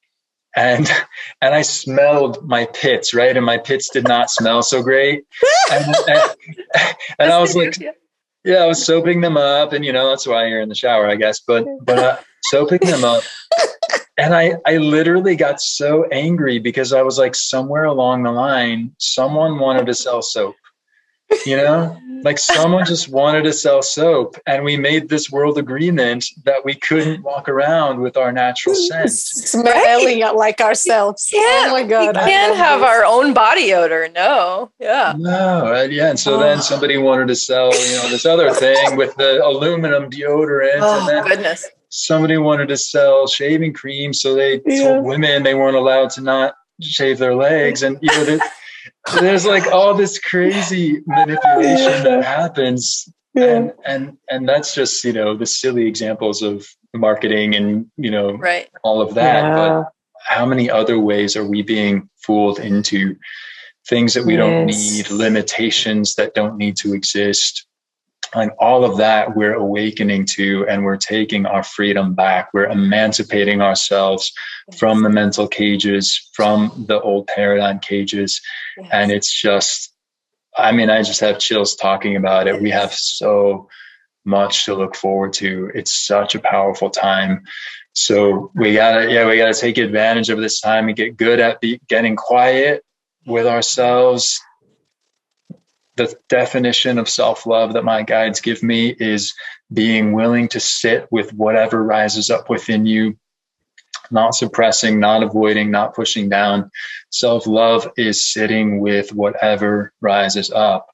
C: and and I smelled my pits, right? And my pits did not smell so great. And, and, and I was like, yeah, I was soaping them up, and you know that's why you're in the shower, I guess. But but uh, soaping them up, and I I literally got so angry because I was like, somewhere along the line, someone wanted to sell soap, you know like someone just wanted to sell soap and we made this world agreement that we couldn't walk around with our natural scent
D: smelling right. like ourselves
B: oh my god we can't have this. our own body odor no yeah
C: no uh, yeah and so oh. then somebody wanted to sell you know this other thing with the aluminum deodorant
B: oh
C: and
B: goodness
C: somebody wanted to sell shaving cream so they yeah. told women they weren't allowed to not shave their legs and you know there's like all this crazy manipulation that happens yeah. and and and that's just you know the silly examples of marketing and you know
B: right.
C: all of that yeah. but how many other ways are we being fooled into things that we yes. don't need limitations that don't need to exist like all of that we're awakening to and we're taking our freedom back we're emancipating ourselves yes. from the mental cages from the old paradigm cages yes. and it's just i mean i just have chills talking about it yes. we have so much to look forward to it's such a powerful time so we gotta yeah we gotta take advantage of this time and get good at be, getting quiet with ourselves the definition of self love that my guides give me is being willing to sit with whatever rises up within you, not suppressing, not avoiding, not pushing down. Self love is sitting with whatever rises up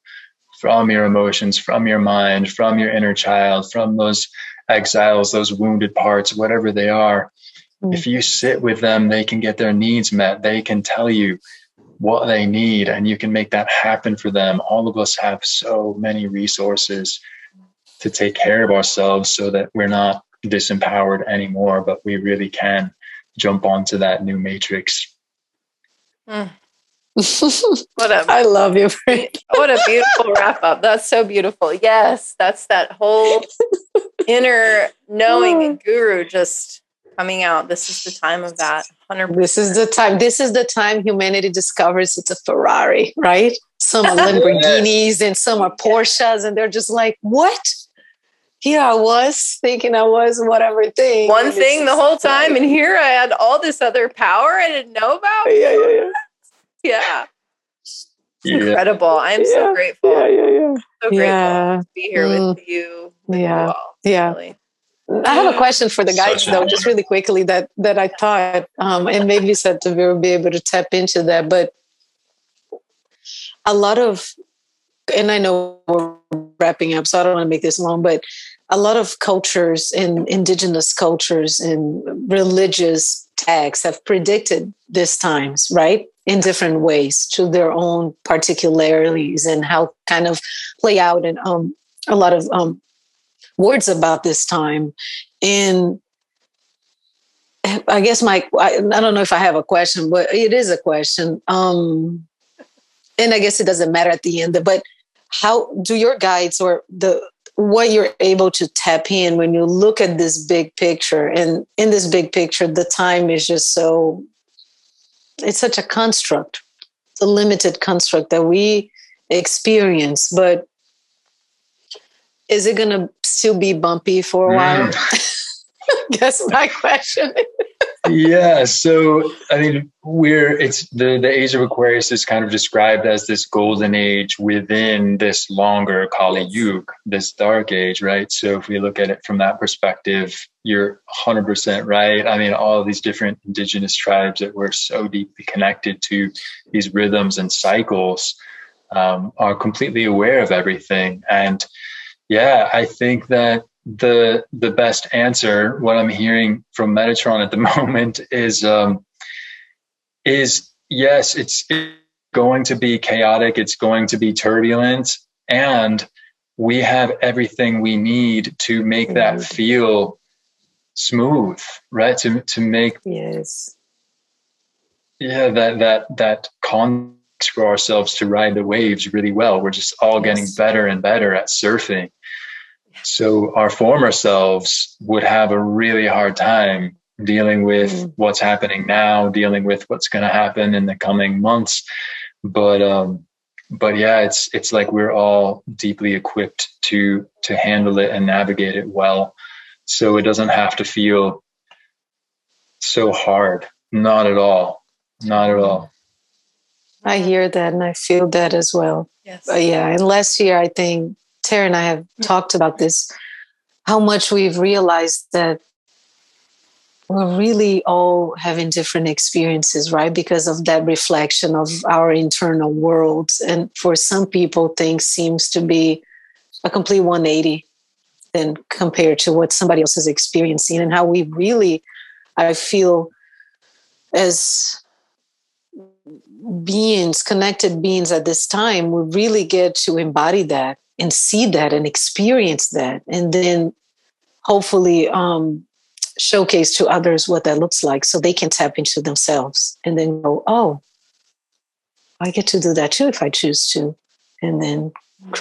C: from your emotions, from your mind, from your inner child, from those exiles, those wounded parts, whatever they are. Mm. If you sit with them, they can get their needs met. They can tell you what they need and you can make that happen for them. All of us have so many resources to take care of ourselves so that we're not disempowered anymore, but we really can jump onto that new matrix.
D: Mm. what a I love you.
B: what a beautiful wrap up. That's so beautiful. Yes, that's that whole inner knowing and guru just coming out. This is the time of that. 100.
D: This is the time. This is the time humanity discovers it's a Ferrari, right? Some are Lamborghinis and some are Porsches, and they're just like, what? Here I was thinking I was whatever thing.
B: One thing the whole time, and here I had all this other power I didn't know about.
D: Yeah, yeah, yeah.
B: Yeah. yeah. incredible. I'm
D: yeah.
B: so grateful.
D: Yeah, yeah, yeah.
B: So grateful yeah. to be here mm. with you.
D: With yeah. You all, yeah. Really. I have a question for the guys though, just really quickly that that I thought, um, and maybe Sat Devbir will be able to tap into that. But a lot of, and I know we're wrapping up, so I don't want to make this long, but a lot of cultures and indigenous cultures and religious texts have predicted this times, right? In different ways to their own particularities and how kind of play out and um, a lot of um, words about this time. And I guess my, I, I, don't know if I have a question, but it is a question. Um, and I guess it doesn't matter at the end, but how do your guides or the, what you're able to tap in when you look at this big picture and in this big picture the time is just so it's such a construct it's a limited construct that we experience but is it going to still be bumpy for a while? Mm. That's my question.
C: yeah. So I mean, we're it's the the age of Aquarius is kind of described as this golden age within this longer Kali Yuga, this dark age, right? So if we look at it from that perspective, you're 100% right. I mean, all of these different indigenous tribes that we're so deeply connected to these rhythms and cycles um, are completely aware of everything and yeah, I think that the the best answer, what I'm hearing from Metatron at the moment, is um, is yes, it's, it's going to be chaotic, it's going to be turbulent, and we have everything we need to make that feel smooth, right? To to make
D: yes,
C: yeah, that that that con for ourselves to ride the waves really well. We're just all getting better and better at surfing. So our former selves would have a really hard time dealing with mm. what's happening now, dealing with what's going to happen in the coming months. But, um, but yeah, it's, it's like we're all deeply equipped to, to handle it and navigate it well. So it doesn't have to feel so hard. Not at all. Not at all.
D: I hear that and I feel that as well. Yes. But yeah. And last year, I think Tarah and I have talked about this, how much we've realized that we're really all having different experiences, right? Because of that reflection of our internal worlds. And for some people, things seems to be a complete 180 than compared to what somebody else is experiencing and how we really, I feel, as beings, connected beings at this time, we really get to embody that and see that and experience that and then hopefully um, showcase to others what that looks like so they can tap into themselves and then go oh i get to do that too if i choose to and then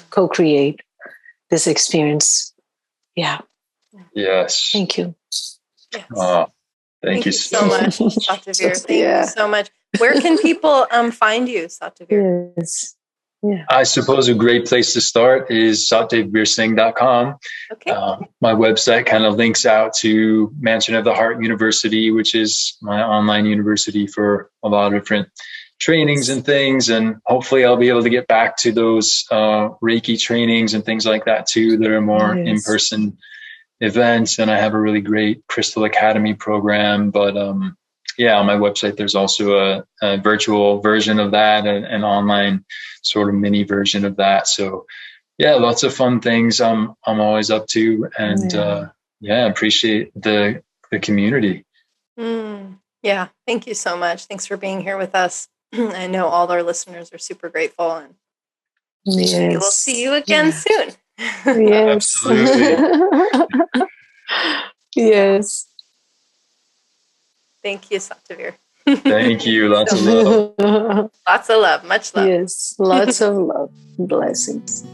D: co-create this experience. Yeah.
C: Yes.
D: Thank you.
B: Yes.
C: Oh,
B: Thank
C: thank, you
B: you so much, Sat Devbir. Thank
D: Yeah.
B: you so much. Where can people um, find you, Sat Devbir?
D: Yes. Yeah.
C: I suppose a great place to start is satdevbirsingh.com.
B: Okay.
C: Uh, my website kind of links out to Mansion of the Heart University, which is my online university for a lot of different trainings and things. And hopefully, I'll be able to get back to those uh, Reiki trainings and things like that too, that are more
D: Yes.
C: in person events. And I have a really great Crystal Academy program. But um, yeah, on my website, there's also a, a virtual version of that, an, an online sort of mini version of that. So yeah, lots of fun things I'm I'm always up to, and
D: Yeah.
C: uh, yeah, appreciate the the community.
B: Mm, yeah. Thank you so much. Thanks for being here with us. I know all our listeners are super grateful, and
D: Yes.
B: we will see you again
D: Yeah.
B: soon.
D: Yes.
C: Absolutely.
D: yes.
B: Thank you, Sat Devbir.
C: Thank you. Lots of love.
B: Lots of love. Much love.
D: yes. Lots of love. Blessings.